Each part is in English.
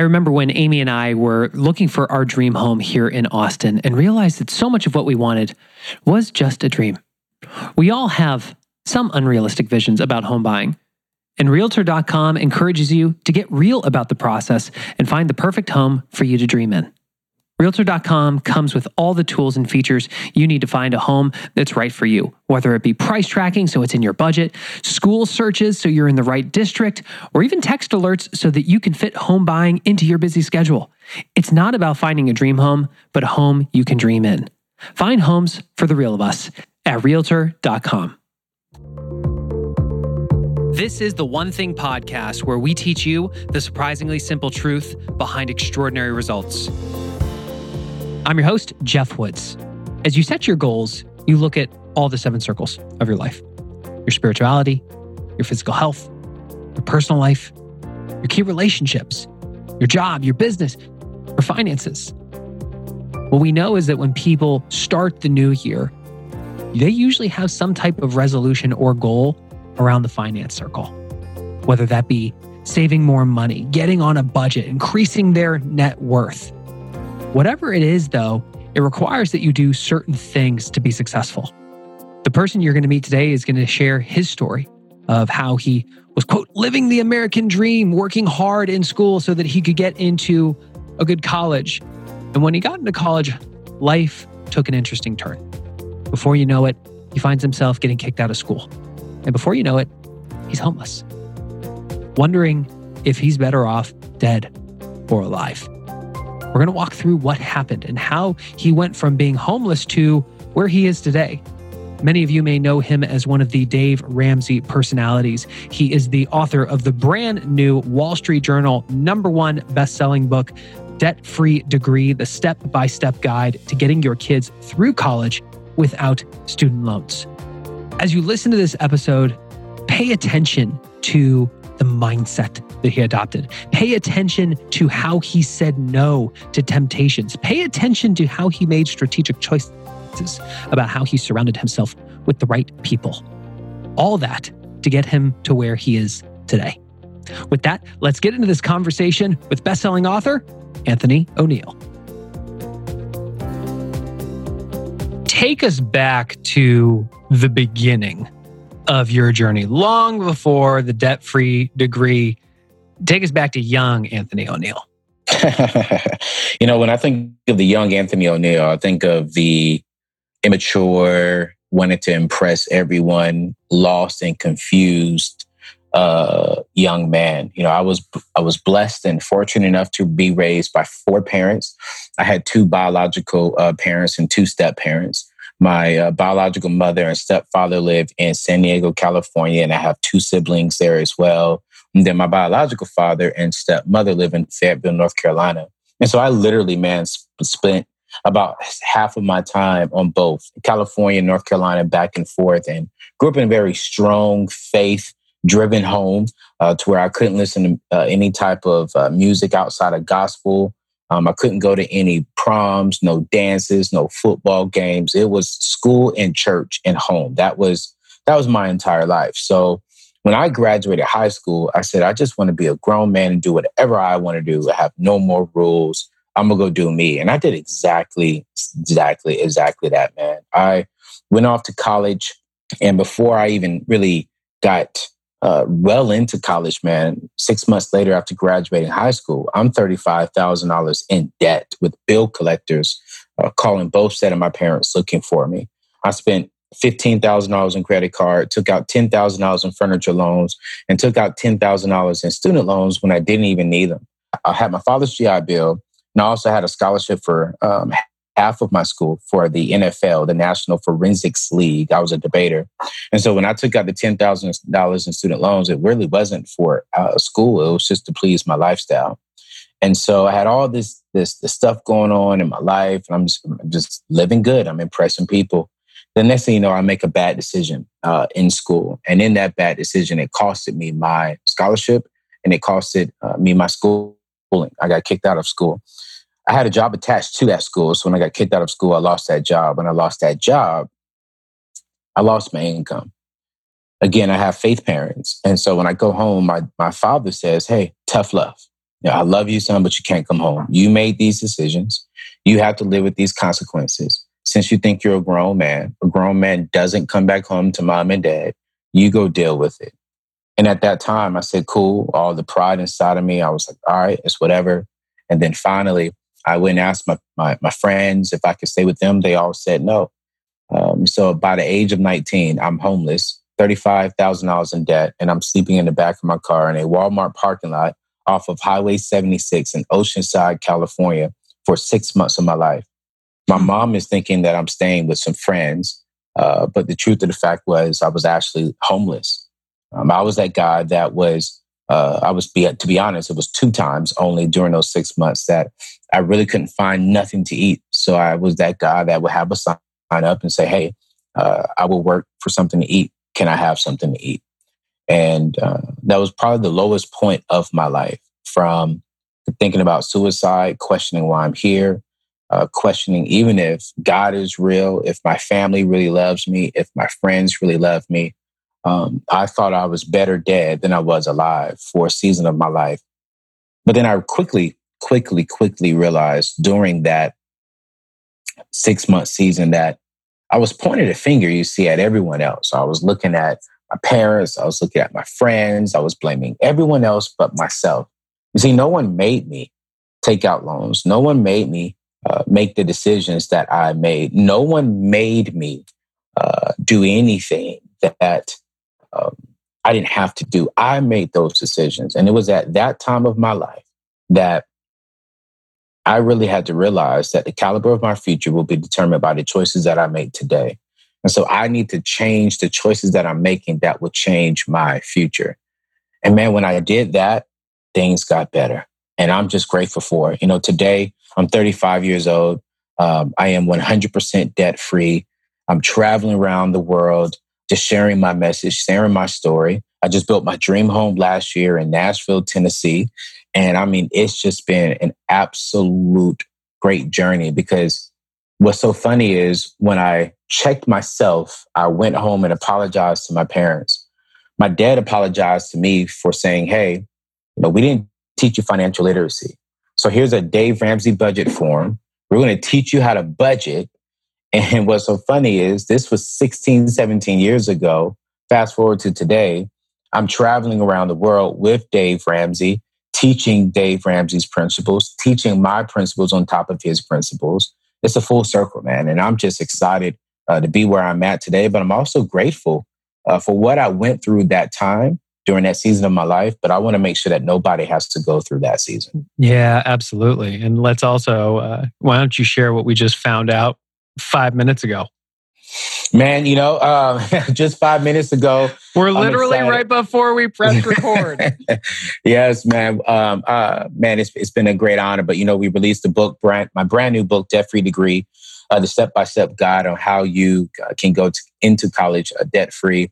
I remember when Amy and I were looking for our dream home here in Austin and realized that so much of what we wanted was just a dream. We all have some unrealistic visions about home buying. And Realtor.com encourages you to get real about the process and find the perfect home for you to dream in. Realtor.com comes with all the tools and features you need to find a home that's right for you, whether it be price tracking so it's in your budget, school searches so you're in the right district, or even text alerts so that you can fit home buying into your busy schedule. It's not about finding a dream home, but a home you can dream in. Find homes for the real of us at Realtor.com. This is the One Thing podcast where we teach you the surprisingly simple truth behind extraordinary results. I'm your host, Geoff Woods. As you set your goals, you look at all the seven circles of your life your spirituality, your physical health, your personal life, your key relationships, your job, your business, your finances. What we know is that when people start the new year, they usually have some type of resolution or goal around the finance circle, whether that be saving more money, getting on a budget, increasing their net worth Whatever it is, though, it requires that you do certain things to be successful. The person you're going to meet today is going to share his story of how he was, quote, living the American dream, working hard in school so that he could get into a good college. And when he got into college, life took an interesting turn. Before you know it, he finds himself getting kicked out of school. And before you know it, he's homeless, wondering if he's better off dead or alive. We're going to walk through what happened and how he went from being homeless to where he is today. Many of you may know him as one of the Dave Ramsey personalities. He is the author of the brand new Wall Street Journal number one best-selling book, Debt Free Degree: The Step-by-Step Guide to Getting Your Kids Through College Without Student Loans. As you listen to this episode, pay attention to the mindset that he adopted. Pay attention to how he said no to temptations. Pay attention to how he made strategic choices about how he surrounded himself with the right people. All that to get him to where he is today. With that, let's get into this conversation with best-selling author Anthony ONeal. Take us back to the beginning of your journey, long before the debt free degree. Take us back to young Anthony ONeal. you know, when I think of the young Anthony ONeal, I think of the immature, wanted to impress everyone, lost and confused uh, young man. You know, I was I was blessed and fortunate enough to be raised by four parents. I had two biological uh, parents and two step parents. My uh, biological mother and stepfather live in San Diego, California, and I have two siblings there as well. And then my biological father and stepmother live in Fayetteville, North Carolina. And so I literally, man, spent about half of my time on both California, and North Carolina, back and forth, and grew up in a very strong faith driven home uh, to where I couldn't listen to uh, any type of uh, music outside of gospel. Um, I couldn't go to any proms, no dances, no football games. It was school and church and home. That was that was my entire life. So when I graduated high school, I said I just want to be a grown man and do whatever I want to do. I have no more rules. I'm gonna go do me, and I did exactly, exactly, exactly that, man. I went off to college, and before I even really got uh, well into college, man. Six months later, after graduating high school, I'm $35,000 in debt with bill collectors uh, calling both set of my parents looking for me. I spent $15,000 in credit card, took out $10,000 in furniture loans, and took out $10,000 in student loans when I didn't even need them. I had my father's GI Bill, and I also had a scholarship for um, half of my school for the NFL, the National Forensics League. I was a debater. And so when I took out the $10,000 in student loans, it really wasn't for uh, school. It was just to please my lifestyle. And so I had all this, this, this stuff going on in my life and I'm just, I'm just living good. I'm impressing people. The next thing you know, I make a bad decision uh, in school. And in that bad decision, it costed me my scholarship and it costed uh, me my schooling. I got kicked out of school. I had a job attached to that school. So when I got kicked out of school, I lost that job. When I lost that job, I lost my income. Again, I have faith parents. And so when I go home, my, my father says, Hey, tough love. I love you, son, but you can't come home. You made these decisions. You have to live with these consequences. Since you think you're a grown man, a grown man doesn't come back home to mom and dad. You go deal with it. And at that time, I said, cool. All the pride inside of me, I was like, all right, it's whatever. And then finally, I went and asked my, my, my friends if I could stay with them. They all said no. Um, so by the age of 19, I'm homeless, $35,000 in debt, and I'm sleeping in the back of my car in a Walmart parking lot off of Highway 76 in Oceanside, California for six months of my life. My hmm. mom is thinking that I'm staying with some friends, uh, but the truth of the fact was I was actually homeless. Um, I was that guy that was, uh, I was, be, to be honest, it was two times only during those six months that I really couldn't find nothing to eat. So I was that guy that would have a sign up and say, hey, uh, I will work for something to eat. Can I have something to eat? And uh, that was probably the lowest point of my life from thinking about suicide, questioning why I'm here, uh, questioning even if God is real, if my family really loves me, if my friends really love me. Um, I thought I was better dead than I was alive for a season of my life. But then I quickly, quickly, quickly realized during that six month season that I was pointing a finger, you see, at everyone else. I was looking at my parents, I was looking at my friends, I was blaming everyone else but myself. You see, no one made me take out loans. No one made me uh, make the decisions that I made. No one made me uh, do anything that um, I didn't have to do. I made those decisions. And it was at that time of my life that I really had to realize that the caliber of my future will be determined by the choices that I make today. And so I need to change the choices that I'm making that will change my future. And man, when I did that, things got better. And I'm just grateful for it. You know, today I'm 35 years old. Um, I am 100% debt free. I'm traveling around the world, just sharing my message, sharing my story. I just built my dream home last year in Nashville, Tennessee. And I mean, it's just been an absolute great journey because what's so funny is when I checked myself, I went home and apologized to my parents. My dad apologized to me for saying, Hey, you know, we didn't teach you financial literacy. So here's a Dave Ramsey budget form. We're going to teach you how to budget. And what's so funny is this was 16, 17 years ago. Fast forward to today, I'm traveling around the world with Dave Ramsey, teaching Dave Ramsey's principles, teaching my principles on top of his principles. It's a full circle, man. And I'm just excited uh, to be where I'm at today. But I'm also grateful uh, for what I went through that time during that season of my life, but I want to make sure that nobody has to go through that season. Yeah, absolutely. And let's also, uh, why don't you share what we just found out five minutes ago? Man, you know, uh, just five minutes ago. We're literally right before we press record. yes, man. Um, uh, man, it's, it's been a great honor. But, you know, we released a book, brand, my brand new book, Debt Free Degree, uh, the step by step guide on how you uh, can go to, into college uh, debt free.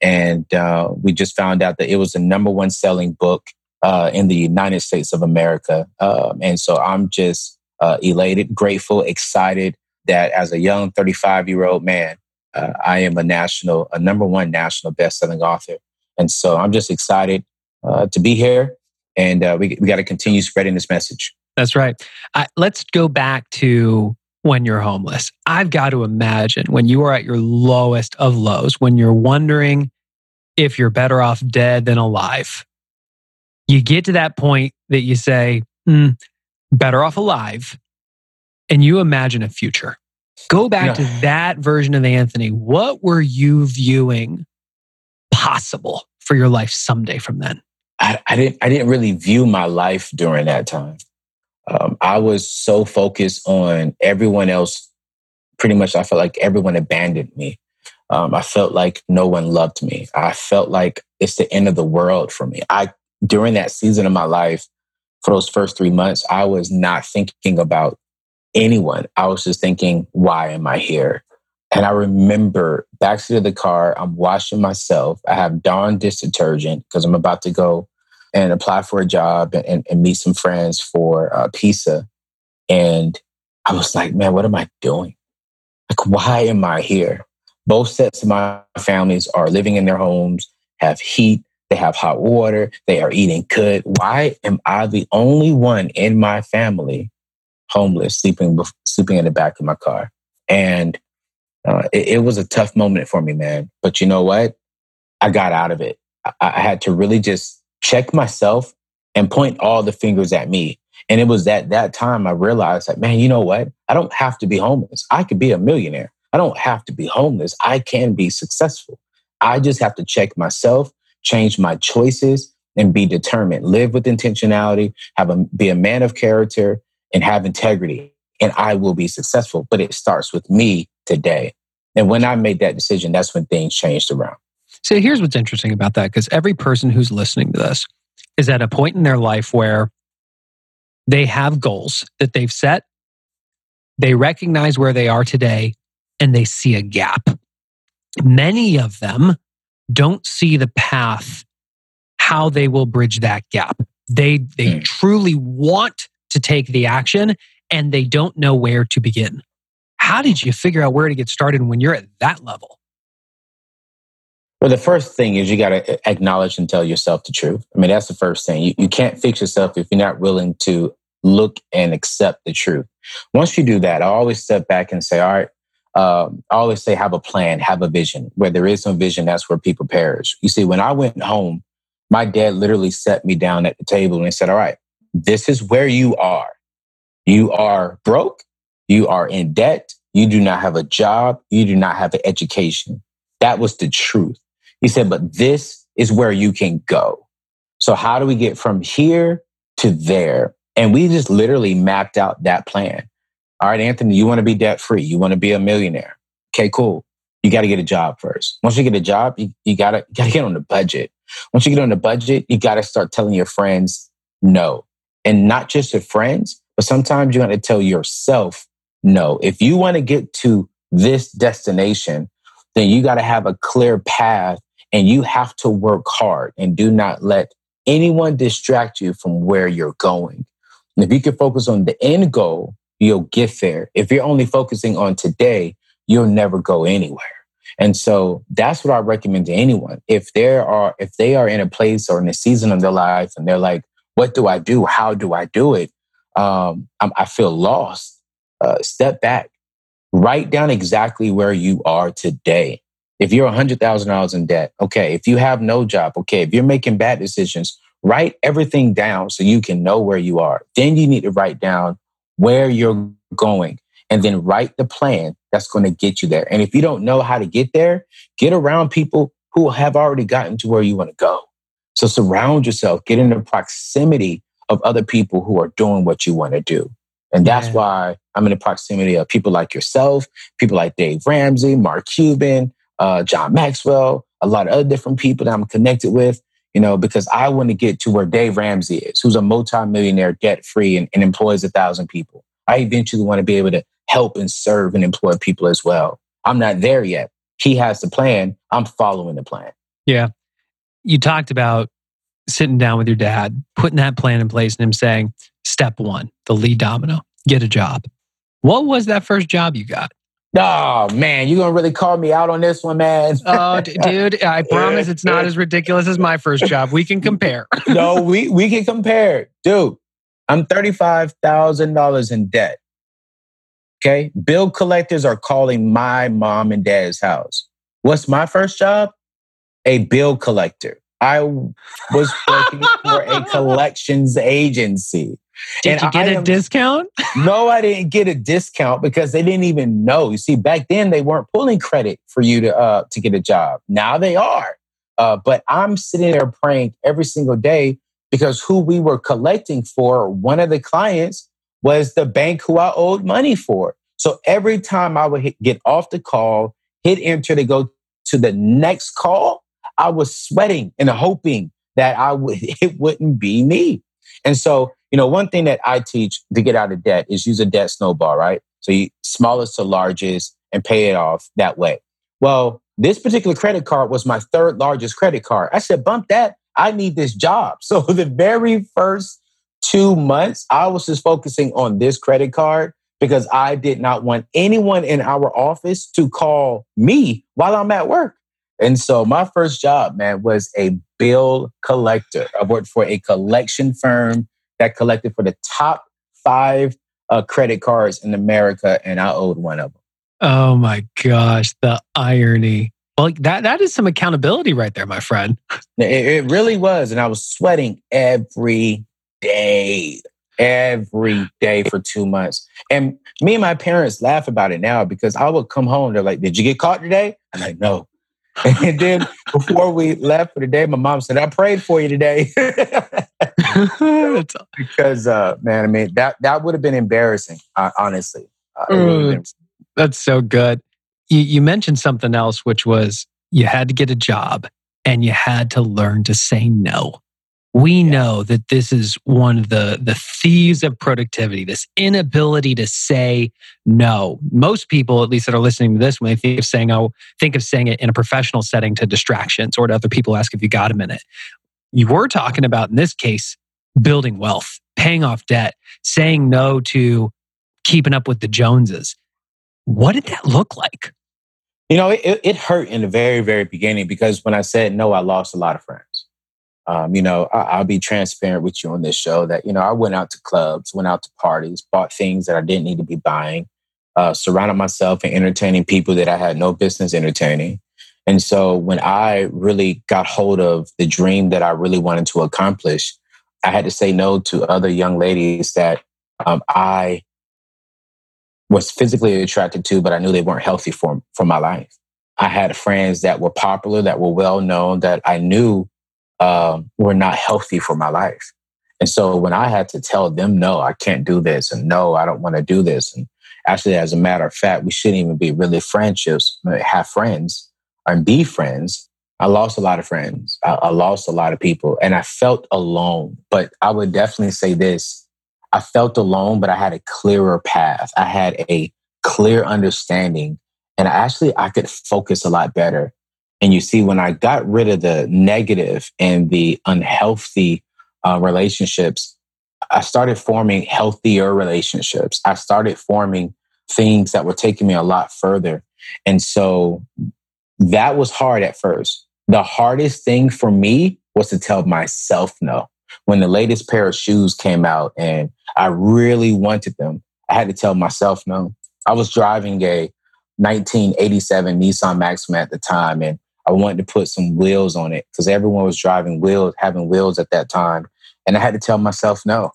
And uh, we just found out that it was the number one selling book uh, in the United States of America. Um, and so I'm just uh, elated, grateful, excited that as a young 35 year old man, uh, I am a national, a number one national best selling author. And so I'm just excited uh, to be here. And uh, we, we got to continue spreading this message. That's right. let's go back to when you're homeless. I've got to imagine when you are at your lowest of lows, when you're wondering if you're better off dead than alive. You get to that point that you say, mm, better off alive, and you imagine a future. Go back to that version of Anthony. What were you viewing possible for your life someday from then? I, I didn't. I didn't really view my life during that time um, I was so focused on everyone else. Pretty much, I felt like everyone abandoned me. Um, I felt like no one loved me. I felt like it's the end of the world for me. I during that season of my life, for those first three months, I was not thinking about anyone. I was just thinking, why am I here? And I remember backseat of the car, I'm washing myself. I have Dawn dish detergent because I'm about to go and apply for a job and, and meet some friends for uh, PISA. And I was like, man, what am I doing? Like, why am I here? Both sets of my families are living in their homes, have heat, they have hot water, they are eating good. Why am I the only one in my family homeless, sleeping sleeping in the back of my car? And uh, it, it, was a tough moment for me, man. But you know what? I got out of it. I, I had to really just check myself and point all the fingers at me. And it was at that time I realized that, man, you know what? I don't have to be homeless. I could be a millionaire. I don't have to be homeless. I can be successful. I just have to check myself, change my choices, and be determined. Live with intentionality, have a, be a man of character, and have integrity. And I will be successful. But it starts with me today. And when I made that decision, that's when things changed around. So here's what's interesting about that because every person who's listening to this is at a point in their life where they have goals that they've set, they recognize where they are today, and they see a gap. Many of them don't see the path how they will bridge that gap. They they mm. truly want to take the action and they don't know where to begin. How did you figure out where to get started when you're at that level? Well, the first thing is you got to acknowledge and tell yourself the truth. I mean, that's the first thing. You, you can't fix yourself if you're not willing to look and accept the truth. Once you do that, I always step back and say, all right, um, I always say, have a plan, have a vision. Where there is no vision, that's where people perish. You see, when I went home, my dad literally set me down at the table and said, all right, this is where you are. You are broke. You are in debt. You do not have a job. You do not have an education. That was the truth. He said, but this is where you can go. So how do we get from here to there? And we just literally mapped out that plan. All right, Anthony, you want to be debt free. You want to be a millionaire. Okay, cool. You got to get a job first. Once you get a job, you, you got to get on the budget. Once you get on the budget, you got to start telling your friends no. And not just your friends, but sometimes you got to tell yourself no. If you want to get to this destination, then you got to have a clear path and you have to work hard and do not let anyone distract you from where you're going. And if you can focus on the end goal, you'll get there. If you're only focusing on today, you'll never go anywhere. And so that's what I recommend to anyone. If there are, if they are in a place or in a season of their life and they're like, what do I do? How do I do it? Um, i feel lost. Uh, step back, write down exactly where you are today. If you're $100,000 in debt, okay. If you have no job, okay. If you're making bad decisions, write everything down so you can know where you are. Then you need to write down where you're going and then write the plan that's going to get you there. And if you don't know how to get there, get around people who have already gotten to where you want to go. So surround yourself, get in the proximity of other people who are doing what you want to do. And that's yeah. why I'm in the proximity of people like yourself, people like Dave Ramsey, Mark Cuban, uh, John Maxwell, a lot of other different people that I'm connected with, you know, because I want to get to where Dave Ramsey is, who's a multimillionaire, debt free, and, and employs a thousand people. I eventually want to be able to help and serve and employ people as well. I'm not there yet. He has the plan. I'm following the plan. Yeah. You talked about sitting down with your dad, putting that plan in place, and him saying, step one, the lead domino, get a job. What was that first job you got? Oh man, you're gonna really call me out on this one, man? oh, d- dude, I promise it's not as ridiculous as my first job. We can compare. no, we we can compare, dude. I'm thirty five thousand dollars in debt. Okay, bill collectors are calling my mom and dad's house. What's my first job? A bill collector. I was working for a collections agency. Did and you get a discount? no, I didn't get a discount because they didn't even know. You see, back then they weren't pulling credit for you to uh, to get a job. Now they are. Uh, but I'm sitting there praying every single day because who we were collecting for, one of the clients was the bank who I owed money for. So every time I would hit, get off the call, hit enter to go to the next call, I was sweating and hoping that I would it wouldn't be me. And so you know, one thing that I teach to get out of debt is use a debt snowball, right? So you smallest to largest and pay it off that way. Well, this particular credit card was my third largest credit card. I said, bump that. I need this job. So the very first two months, I was just focusing on this credit card because I did not want anyone in our office to call me while I'm at work. And so my first job, man, was a bill collector. I worked for a collection firm that collected for the top five uh, credit cards in America, and I owed one of them. Oh my gosh, the irony. Well, that that is some accountability right there, my friend. It, it really was, and I was sweating every day, every day for two months. And me and my parents laugh about it now because I would come home. They're like, "Did you get caught today?" I'm like, "No." And then before we left for the day, my mom said, "I prayed for you today." because, uh, man, I mean that that would have been embarrassing, uh, honestly. Uh, been- that's so good. You, you mentioned something else, which was you had to get a job and you had to learn to say no. We know that this is one of the, the thieves of productivity, this inability to say no. Most people, at least that are listening to this, when they think of saying oh, think of saying it in a professional setting to distractions or to other people ask if you got a minute. You were talking about, in this case, building wealth, paying off debt, saying no to keeping up with the Joneses. What did that look like? You know, it, it hurt in the very, very beginning because when I said no, I lost a lot of friends. Um, you know, I, will be transparent with you on this show that, you know, I went out to clubs, went out to parties, bought things that I didn't need to be buying, uh, surrounded myself and entertaining people that I had no business entertaining. And so when I really got hold of the dream that I really wanted to accomplish, I had to say no to other young ladies that um, I was physically attracted to, but I knew they weren't healthy for, for my life. I had friends that were popular, that were well known, that I knew um, were not healthy for my life. And so when I had to tell them, no, I can't do this, and no, I don't want to do this. And actually, as a matter of fact, we shouldn't even be really friendships, have friends and be friends. I lost a lot of friends. I, I lost a lot of people and I felt alone. But I would definitely say this I felt alone, but I had a clearer path. I had a clear understanding and actually I could focus a lot better. And you see, when I got rid of the negative and the unhealthy uh, relationships, I started forming healthier relationships. I started forming things that were taking me a lot further. And so that was hard at first. The hardest thing for me was to tell myself no. When the latest pair of shoes came out and I really wanted them, I had to tell myself no. I was driving a 1987 Nissan Maxima at the time and I wanted to put some wheels on it because everyone was driving wheels, having wheels at that time. And I had to tell myself no.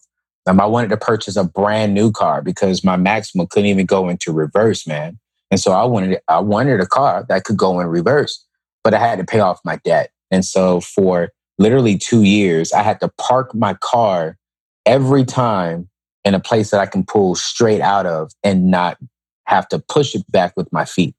Um, I wanted to purchase a brand new car because my Maxima couldn't even go into reverse, man. And so I wanted I wanted a car that could go in reverse, but I had to pay off my debt. And so for literally two years, I had to park my car every time in a place that I can pull straight out of and not have to push it back with my feet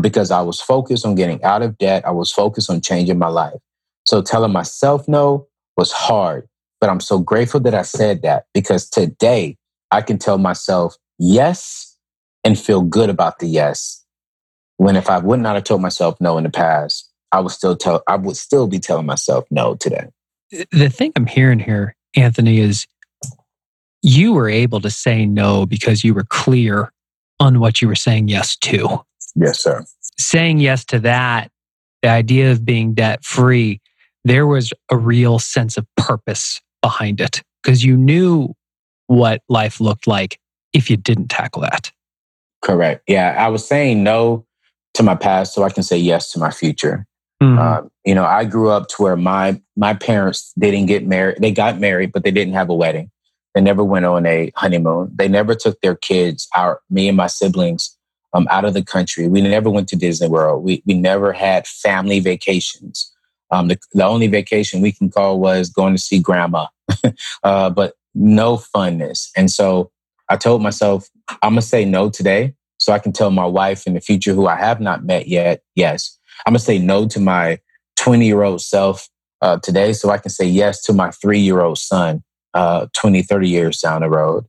because I was focused on getting out of debt. I was focused on changing my life. So telling myself no was hard, but I'm so grateful that I said that because today I can tell myself yes and feel good about the yes. When if I would not have told myself no in the past, I would still tell I would still be telling myself no today. The thing I'm hearing here, Anthony, is you were able to say no because you were clear on what you were saying yes to. Yes, sir. Saying yes to that, the idea of being debt free, there was a real sense of purpose behind it because you knew what life looked like if you didn't tackle that. Correct. Yeah. I was saying no to my past so I can say yes to my future. Mm-hmm. Um, you know, I grew up to where my my parents didn't get married. They got married, but they didn't have a wedding. They never went on a honeymoon. They never took their kids, our me and my siblings, um, out of the country. We never went to Disney World. We, we never had family vacations. Um, the, the only vacation we can call was going to see grandma, uh, but no funness. And so I told myself, I'm going to say no today so I can tell my wife in the future, who I have not met yet, yes. I'm going to say no to my 20 year old self uh, today so I can say yes to my three year old son uh, 20, 30 years down the road.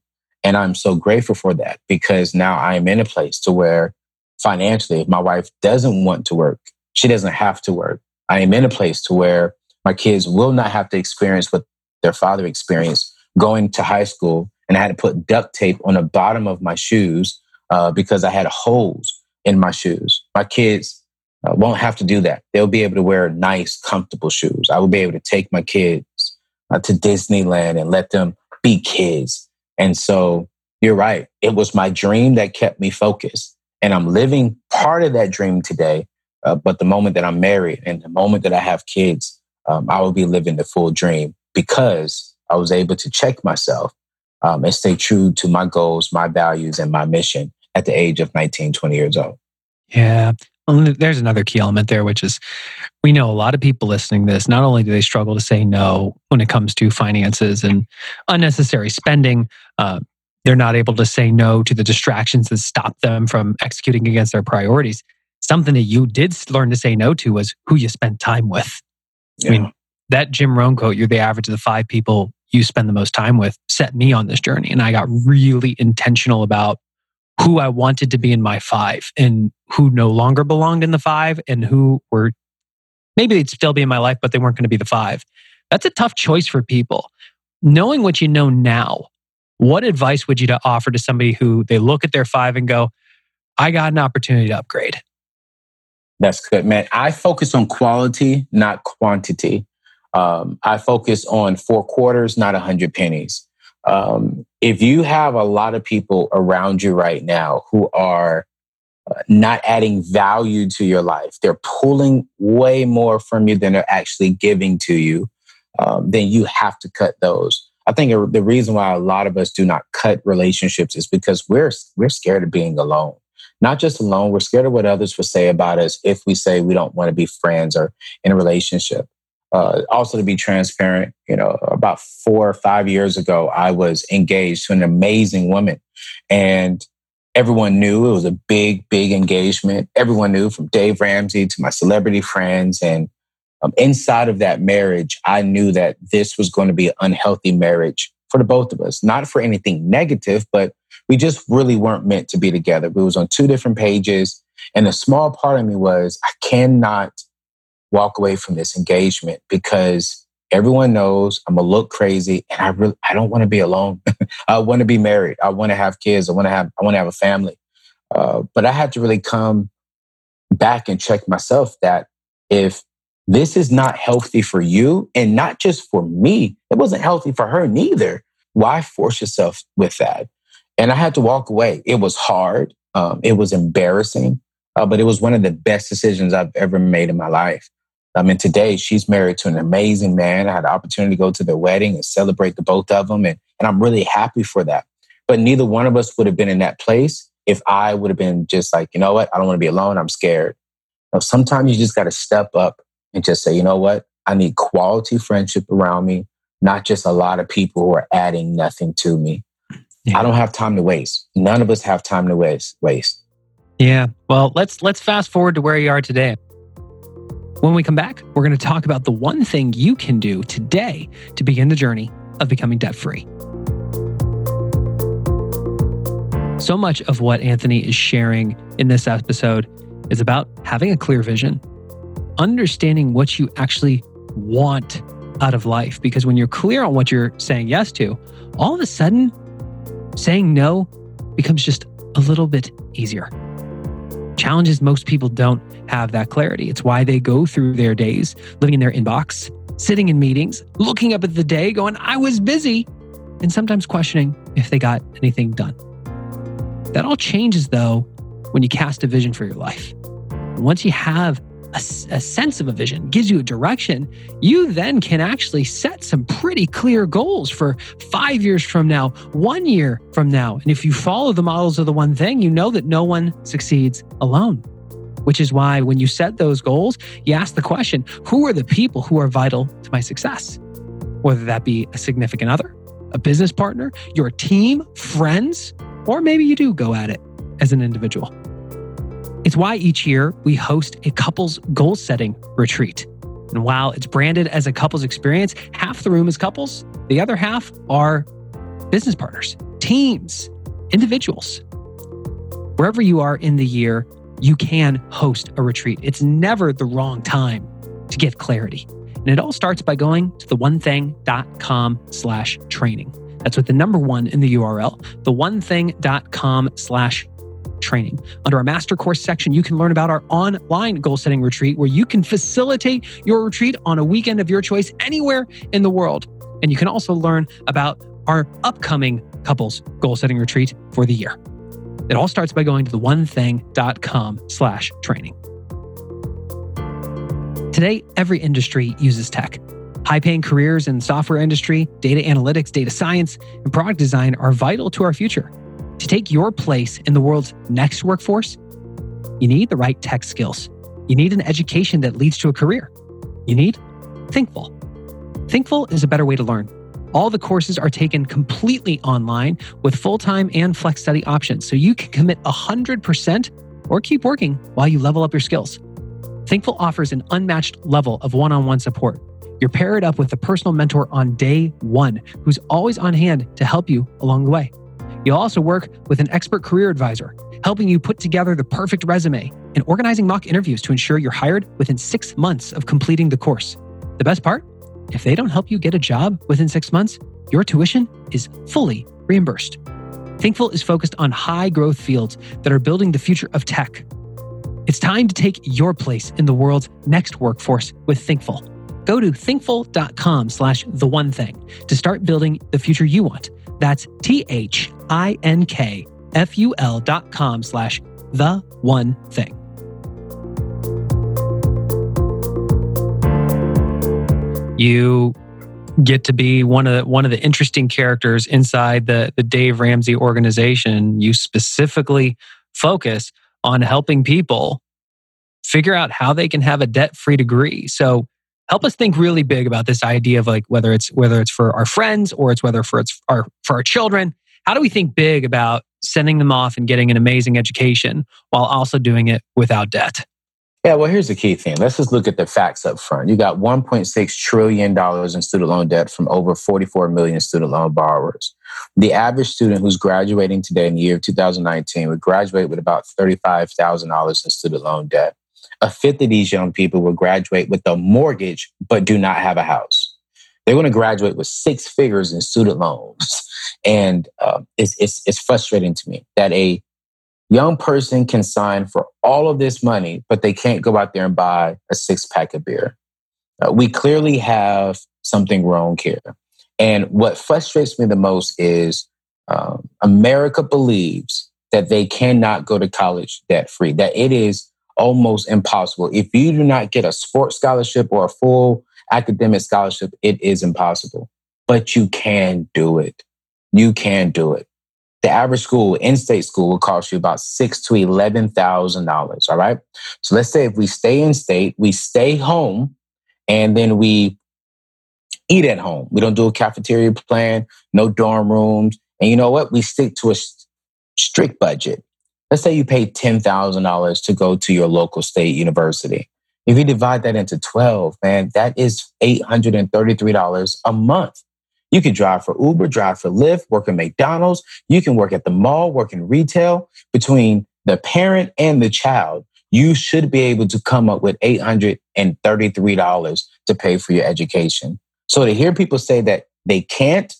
And I'm so grateful for that because now I'm in a place to where financially, if my wife doesn't want to work, she doesn't have to work. I am in a place to where my kids will not have to experience what their father experienced going to high school. And I had to put duct tape on the bottom of my shoes uh, because I had holes in my shoes. My kids, uh, won't have to do that. They'll be able to wear nice, comfortable shoes. I will be able to take my kids uh, to Disneyland and let them be kids. And so you're right. It was my dream that kept me focused. And I'm living part of that dream today. Uh, but the moment that I'm married and the moment that I have kids, um, I will be living the full dream because I was able to check myself um, and stay true to my goals, my values, and my mission at the age of 19, 20 years old. Yeah. There's another key element there, which is we know a lot of people listening to this, not only do they struggle to say no when it comes to finances and unnecessary spending, uh, they're not able to say no to the distractions that stop them from executing against their priorities. Something that you did learn to say no to was who you spent time with. Yeah. I mean, that Jim Rohn quote, you're the average of the five people you spend the most time with, set me on this journey. And I got really intentional about who I wanted to be in my five and who no longer belonged in the five and who were maybe they'd still be in my life, but they weren't going to be the five. That's a tough choice for people. Knowing what you know now, what advice would you to offer to somebody who they look at their five and go, I got an opportunity to upgrade? That's good, man. I focus on quality, not quantity. Um, I focus on four quarters, not a hundred pennies. Um, if you have a lot of people around you right now who are uh, not adding value to your life, they're pulling way more from you than they're actually giving to you, um, then you have to cut those. I think the reason why a lot of us do not cut relationships is because we're we're scared of being alone. Not just alone, we're scared of what others will say about us if we say we don't want to be friends or in a relationship. Uh, also, to be transparent, you know, about four or five years ago, I was engaged to an amazing woman, and everyone knew it was a big, big engagement. Everyone knew from Dave Ramsey to my celebrity friends, and um, inside of that marriage, I knew that this was going to be an unhealthy marriage for the both of us. Not for anything negative, but we just really weren't meant to be together. We was on two different pages. And a small part of me was, I cannot walk away from this engagement because everyone knows I'm gonna look crazy and I really I don't want to be alone. I want to be married. I want to have kids. I want to have I want to have a family. Uh, but I had to really come back and check myself that if this is not healthy for you and not just for me. It wasn't healthy for her neither. Why force yourself with that? And I had to walk away. It was hard. Um, it was embarrassing, uh, but it was one of the best decisions I've ever made in my life. I mean, today she's married to an amazing man. I had the opportunity to go to their wedding and celebrate the both of them. And, and I'm really happy for that. But neither one of us would have been in that place if I would have been just like, you know what? I don't want to be alone. I'm scared. You know, sometimes you just got to step up and just say, you know what? I need quality friendship around me, not just a lot of people who are adding nothing to me. Yeah. I don't have time to waste. None of us have time to waste. Waste. Yeah. Well, let's let's fast forward to where you are today. When we come back, we're going to talk about the one thing you can do today to begin the journey of becoming debt free. So much of what Anthony is sharing in this episode is about having a clear vision understanding what you actually want out of life. Because when you're clear on what you're saying yes to, all of a sudden, saying no becomes just a little bit easier. Challenges most people don't have that clarity. It's why they go through their days living in their inbox, sitting in meetings, looking up at the day, going, I was busy, and sometimes questioning if they got anything done. That all changes though when you cast a vision for your life. once you have a, a, sense of a vision, gives you a direction, you then can actually set some pretty clear goals for five years from now, one year from now. And if you follow the models of the one thing, you know that no one succeeds alone. Which is why when you set those goals, you ask the question who are the people who are vital to my success? Whether that be a significant other, a business partner, your team, friends, or maybe you do go at it as an individual. It's why each year we host a couples goal setting retreat. And while it's branded as a couples experience, half the room is couples, the other half are business partners, teams, individuals. Wherever you are in the year, you can host a retreat. It's never the wrong time to get clarity. And it all starts by going to the theonething.com slash training. That's with the number one in the URL, the theonething.com slash training. Under our master course section, you can learn about our online goal setting retreat where you can facilitate your retreat on a weekend of your choice anywhere in the world. And you can also learn about our upcoming couples goal setting retreat for the year. It all starts by going to the onething.com slash training. Today, every industry uses tech. High paying careers in software industry, data analytics, data science, and product design are vital to our future. To take your place in the world's next workforce, you need the right tech skills. You need an education that leads to a career. You need Thinkful. Thinkful is a better way to learn. All the courses are taken completely online with full time and flex study options, so you can commit 100% or keep working while you level up your skills. Thinkful offers an unmatched level of one on one support. You're paired up with a personal mentor on day one who's always on hand to help you along the way. You'll also work with an expert career advisor, helping you put together the perfect resume and organizing mock interviews to ensure you're hired within six months of completing the course. The best part? If they don't help you get a job within six months, your tuition is fully reimbursed. Thinkful is focused on high growth fields that are building the future of tech. It's time to take your place in the world's next workforce with Thinkful. Go to thinkful.com slash the one thing to start building the future you want. That's T H I N K F U L dot com slash the one thing. You get to be one of the, one of the interesting characters inside the the Dave Ramsey organization. You specifically focus on helping people figure out how they can have a debt-free degree. So help us think really big about this idea of like whether it's whether it's for our friends or it's whether for it's our for our children. How do we think big about sending them off and getting an amazing education while also doing it without debt? Yeah, well, here's the key thing. Let's just look at the facts up front. You got $1.6 trillion in student loan debt from over 44 million student loan borrowers. The average student who's graduating today in the year of 2019 would graduate with about $35,000 in student loan debt. A fifth of these young people will graduate with a mortgage but do not have a house. They're going to graduate with six figures in student loans. And uh, it's, it's, it's frustrating to me that a young person can sign for all of this money, but they can't go out there and buy a six pack of beer. Uh, we clearly have something wrong here. And what frustrates me the most is um, America believes that they cannot go to college debt free, that it is almost impossible. If you do not get a sports scholarship or a full academic scholarship, it is impossible. But you can do it. You can do it the average school, in-state school, will cost you about six to eleven thousand dollars. All right. So let's say if we stay in state, we stay home, and then we eat at home. We don't do a cafeteria plan, no dorm rooms, and you know what? We stick to a strict budget. Let's say you pay ten thousand dollars to go to your local state university. If you divide that into twelve, man, that is eight hundred and thirty-three dollars a month. You can drive for Uber, drive for Lyft, work at McDonald's. You can work at the mall, work in retail. Between the parent and the child, you should be able to come up with $833 to pay for your education. So to hear people say that they can't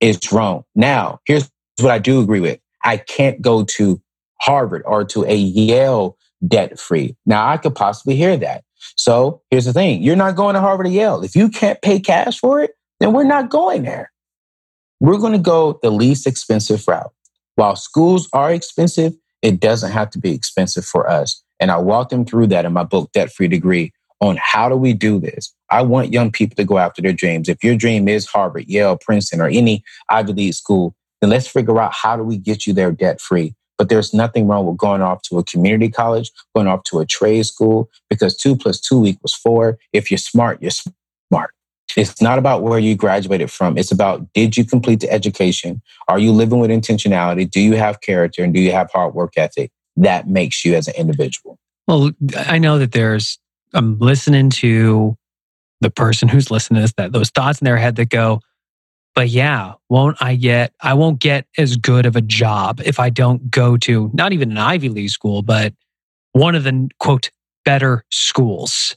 is wrong. Now, here's what I do agree with. I can't go to Harvard or to a Yale debt free. Now, I could possibly hear that. So here's the thing you're not going to Harvard or Yale. If you can't pay cash for it, then we're not going there. We're going to go the least expensive route. While schools are expensive, it doesn't have to be expensive for us. And I walk them through that in my book, Debt Free Degree, on how do we do this. I want young people to go after their dreams. If your dream is Harvard, Yale, Princeton, or any Ivy League school, then let's figure out how do we get you there debt free. But there's nothing wrong with going off to a community college, going off to a trade school, because two plus two equals four. If you're smart, you're smart. It's not about where you graduated from. It's about did you complete the education? Are you living with intentionality? Do you have character? And do you have hard work ethic? That makes you as an individual. Well, I know that there's, I'm listening to the person who's listening to this, that those thoughts in their head that go, but yeah, won't I get, I won't get as good of a job if I don't go to not even an Ivy League school, but one of the quote, better schools.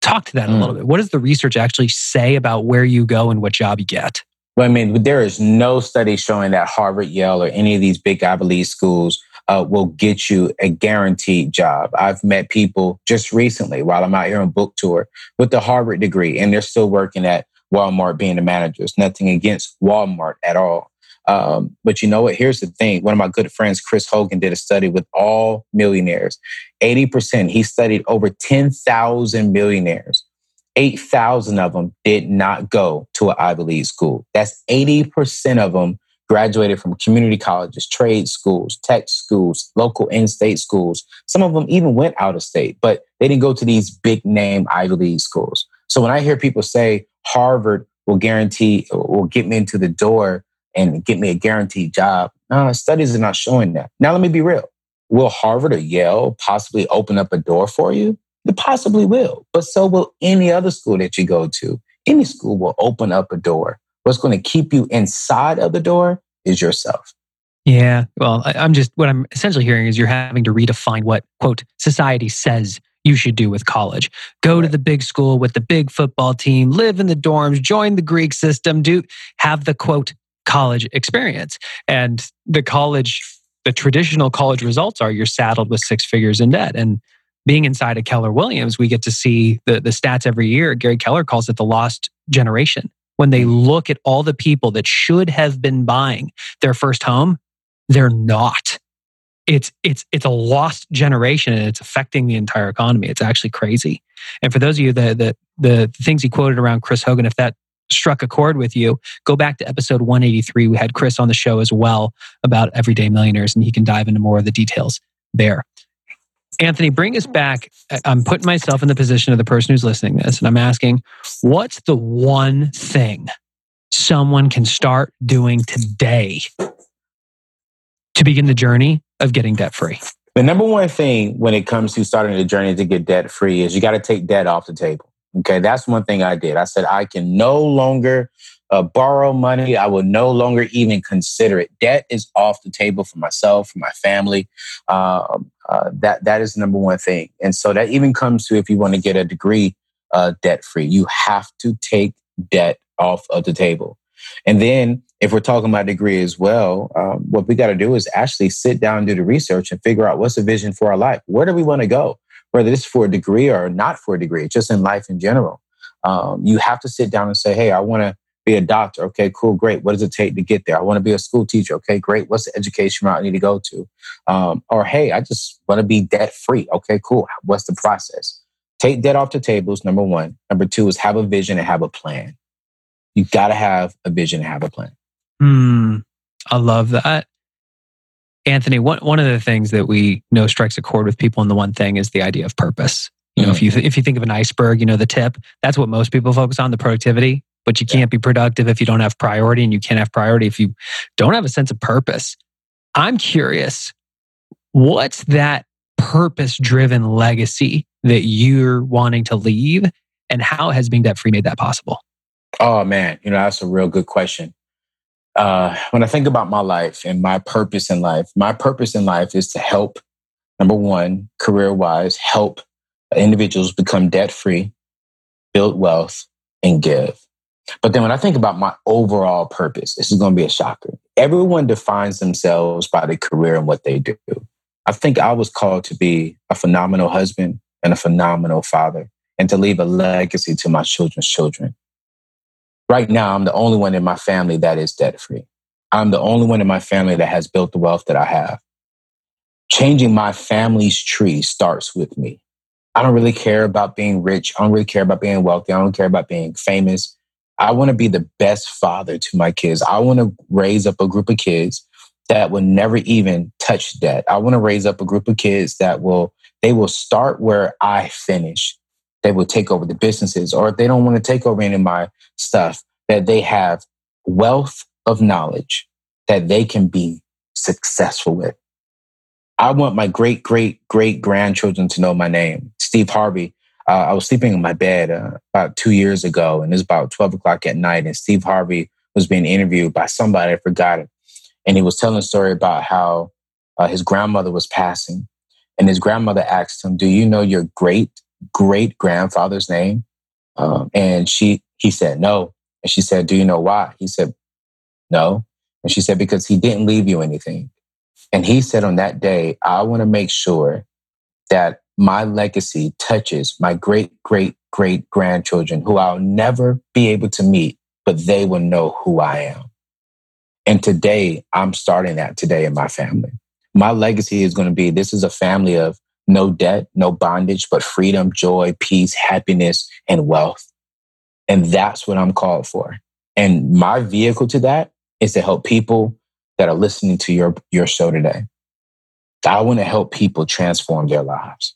Talk to that mm. a little mm. bit. What does the research actually say about where you go and what job you get? Well, I mean, there is no study showing that Harvard, Yale, or any of these big Ivy League schools uh, will get you a guaranteed job. I've met people just recently while I'm out here on book tour with the Harvard degree, and they're still working at Walmart being the managers. Nothing against Walmart at all. Um, but you know what? Here's the thing. One of my good friends, Chris Hogan, did a study with all millionaires. 80%, he studied over 10,000 millionaires. 8,000 of them did not go to an Ivy League school. That's 80% of them graduated from community colleges, trade schools, tech schools, local in state schools. Some of them even went out of state, but they didn't go to these big name Ivy League schools. So when I hear people say Harvard will guarantee, will get me into the door and get me a guaranteed job, no, studies are not showing that. Now, let me be real. Will Harvard or Yale possibly open up a door for you? It possibly will, but so will any other school that you go to. Any school will open up a door What's going to keep you inside of the door is yourself. Yeah. Well, I, am just, what I'm essentially hearing is you're having to redefine what, quote, society says you should do with college. Go to the big school with the big football team, live in the dorms, join the Greek system, do have the quote college experience. And the college, the traditional college results are you're saddled with six figures in debt. And being inside of Keller Williams, we get to see the, the stats every year. Gary Keller calls it the lost generation when they mm-hmm. look at all the people that should have been buying their first home, they're not. It's it's it's a lost generation and it's affecting the entire economy. It's actually crazy. And for those of you that the the things he quoted around Chris Hogan, if that struck a chord with you, go back to episode 183. We had Chris on the show as well about everyday millionaires, and he can dive into more of the details there. Anthony, bring us back. I'm putting myself in the position of the person who's listening this, and I'm asking, what's the one thing someone can start doing today to begin the journey of getting debt free? The number one thing when it comes to starting the journey to get debt free is you got to take debt off the table. Okay, that's one thing I did. I said I can no longer uh, borrow money. I will no longer even consider it. Debt is off the table for myself, for my family. Um, uh, that that is the number one thing. And so that even comes to if you want to get a degree uh, debt free, you have to take debt off of the table. And then if we're talking about degree as well, um, what we got to do is actually sit down do the research and figure out what's the vision for our life. Where do we want to go? Whether it's for a degree or not for a degree, just in life in general. Um, you have to sit down and say, hey, I want to be a doctor. Okay, cool, great. What does it take to get there? I want to be a school teacher. Okay, great. What's the education route I need to go to? Um, or hey, I just want to be debt free. Okay, cool. What's the process? Take debt off the tables. Number one. Number two is have a vision and have a plan. You got to have a vision and have a plan. Hmm. I love that. Anthony, one, one of the things that we know strikes a chord with people in the one thing is the idea of purpose. You know, mm-hmm. if you if you think of an iceberg, you know the tip. That's what most people focus on, the productivity but you can't be productive if you don't have priority and you can't have priority if you don't have a sense of purpose. I'm curious, what's that purpose driven legacy that you're wanting to leave and how has being debt free made that possible? Oh man, you know, that's a real good question. Uh, when I think about my life and my purpose in life, my purpose in life is to help, number one, career wise, help individuals become debt free, build wealth, and give. But then when I think about my overall purpose, this is going to be a shocker. Everyone defines themselves by their career and what they do. I think I was called to be a phenomenal husband and a phenomenal father and to leave a legacy to my children's children. Right now, I'm the only one in my family that is debt free. I'm the only one in my family that has built the wealth that I have. Changing my family's tree starts with me. I don't really care about being rich. I don't really care about being wealthy. I don't care about being famous. I want to be the best father to my kids. I want to raise up a group of kids that will never even touch debt. I want to raise up a group of kids that will, they will start where I finish. They will take over the businesses, or if they don't want to take over any of my stuff, that they have wealth of knowledge that they can be successful with. I want my great, great, great grandchildren to know my name. Steve Harvey uh, I was sleeping in my bed uh, about two years ago, and it was about 12 o'clock at night, and Steve Harvey was being interviewed by somebody, I forgot it. And he was telling a story about how uh, his grandmother was passing. And his grandmother asked him, Do you know your great great grandfather's name? Um, and she he said, No. And she said, Do you know why? He said, No. And she said, Because he didn't leave you anything. And he said on that day, I want to make sure that my legacy touches my great, great, great grandchildren who I'll never be able to meet, but they will know who I am. And today, I'm starting that today in my family. My legacy is going to be this is a family of no debt, no bondage, but freedom, joy, peace, happiness, and wealth. And that's what I'm called for. And my vehicle to that is to help people that are listening to your, your show today. I want to help people transform their lives.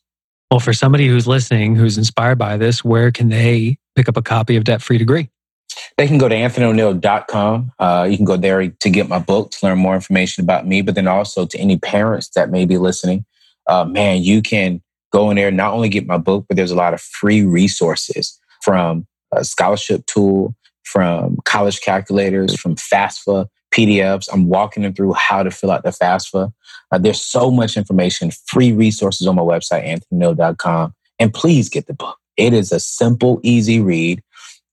Well, for somebody who's listening, who's inspired by this, where can they pick up a copy of Debt Free Degree? They can go to anthonyoneal.com. Uh, you can go there to get my book, to learn more information about me, but then also to any parents that may be listening. Uh, man, you can go in there, not only get my book, but there's a lot of free resources from a scholarship tool, from college calculators, from FAFSA, PDFs. I'm walking them through how to fill out the FAFSA. Uh, there's so much information, free resources on my website, anthonyoneal.com. And please get the book. It is a simple, easy read.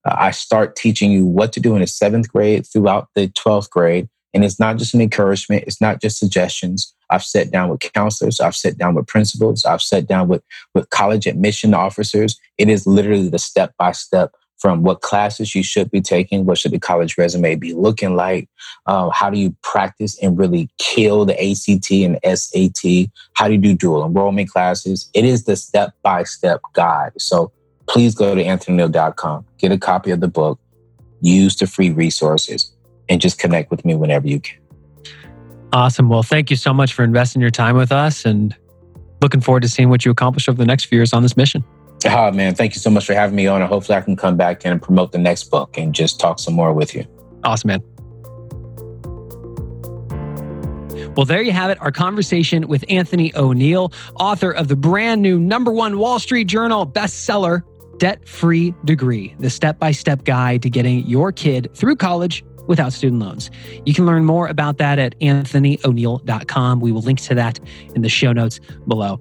Uh, I start teaching you what to do in the seventh grade throughout the 12th grade. And it's not just an encouragement, it's not just suggestions. I've sat down with counselors, I've sat down with principals, I've sat down with, with college admission officers. It is literally the step by step from what classes you should be taking, what should the college resume be looking like, uh, how do you practice and really kill the ACT and SAT, how do you do dual enrollment classes. It is the step by step guide. So please go to anthonyoneal.com, get a copy of the book, use the free resources, and just connect with me whenever you can. Awesome. Well, thank you so much for investing your time with us and looking forward to seeing what you accomplish over the next few years on this mission. Oh, man, thank you so much for having me on. And hopefully, I can come back and promote the next book and just talk some more with you. Awesome, man. Well, there you have it, our conversation with Anthony ONeal, author of the brand new number one Wall Street Journal bestseller, Debt Free Degree, the step by step guide to getting your kid through college without student loans. You can learn more about that at anthonyoneal.com. We will link to that in the show notes below.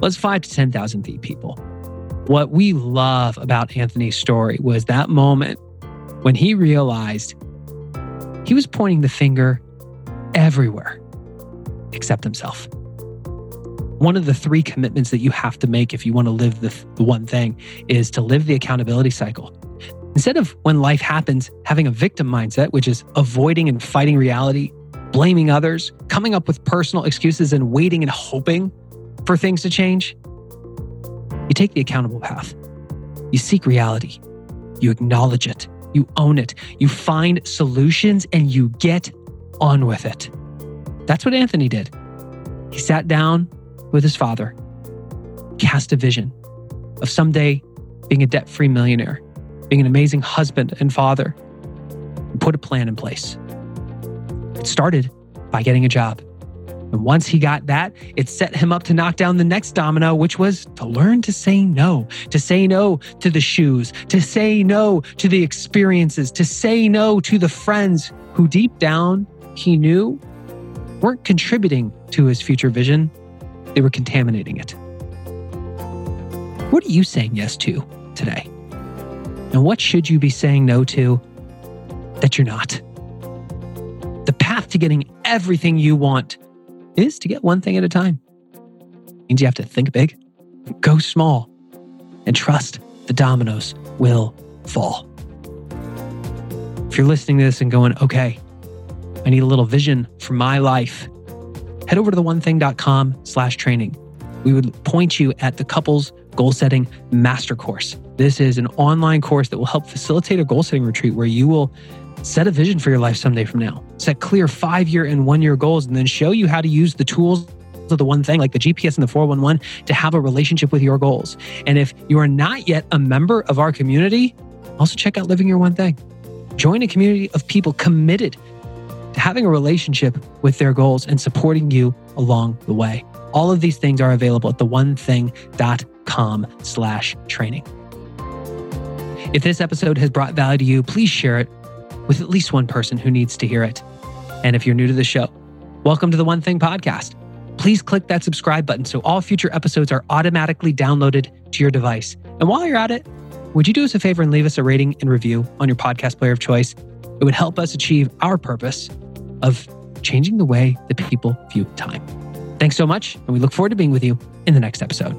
Let's five to 10,000 feet, people. What we love about Anthony's story was that moment when he realized he was pointing the finger everywhere except himself. One of the three commitments that you have to make if you want to live the, th- the one thing is to live the accountability cycle. Instead of when life happens, having a victim mindset, which is avoiding and fighting reality, blaming others, coming up with personal excuses, and waiting and hoping for things to change, you take the accountable path. You seek reality. You acknowledge it. You own it. You find solutions and you get on with it. That's what Anthony did. He sat down with his father, cast a vision of someday being a debt free millionaire, being an amazing husband and father, and put a plan in place. It started by getting a job. And once he got that, it set him up to knock down the next domino, which was to learn to say no, to say no to the shoes, to say no to the experiences, to say no to the friends who deep down he knew weren't contributing to his future vision, they were contaminating it. What are you saying yes to today? And what should you be saying no to that you're not? The path to getting everything you want is to get one thing at a time. It means you have to think big, go small, and trust the dominoes will fall. If you're listening to this and going, okay, I need a little vision for my life, head over to the onething.com slash training. We would point you at the couples goal setting master course. This is an online course that will help facilitate a goal setting retreat where you will set a vision for your life someday from now. Set clear five year and one year goals, and then show you how to use the tools of the one thing, like the GPS and the 411, to have a relationship with your goals. And if you are not yet a member of our community, also check out Living Your One Thing. Join a community of people committed to having a relationship with their goals and supporting you along the way. All of these things are available at theonething.com slash training. If this episode has brought value to you, please share it with at least one person who needs to hear it. And if you're new to the show, welcome to the One Thing Podcast. Please click that subscribe button so all future episodes are automatically downloaded to your device. And while you're at it, would you do us a favor and leave us a rating and review on your podcast player of choice? It would help us achieve our purpose of changing the way that people view time. Thanks so much, and we look forward to being with you in the next episode.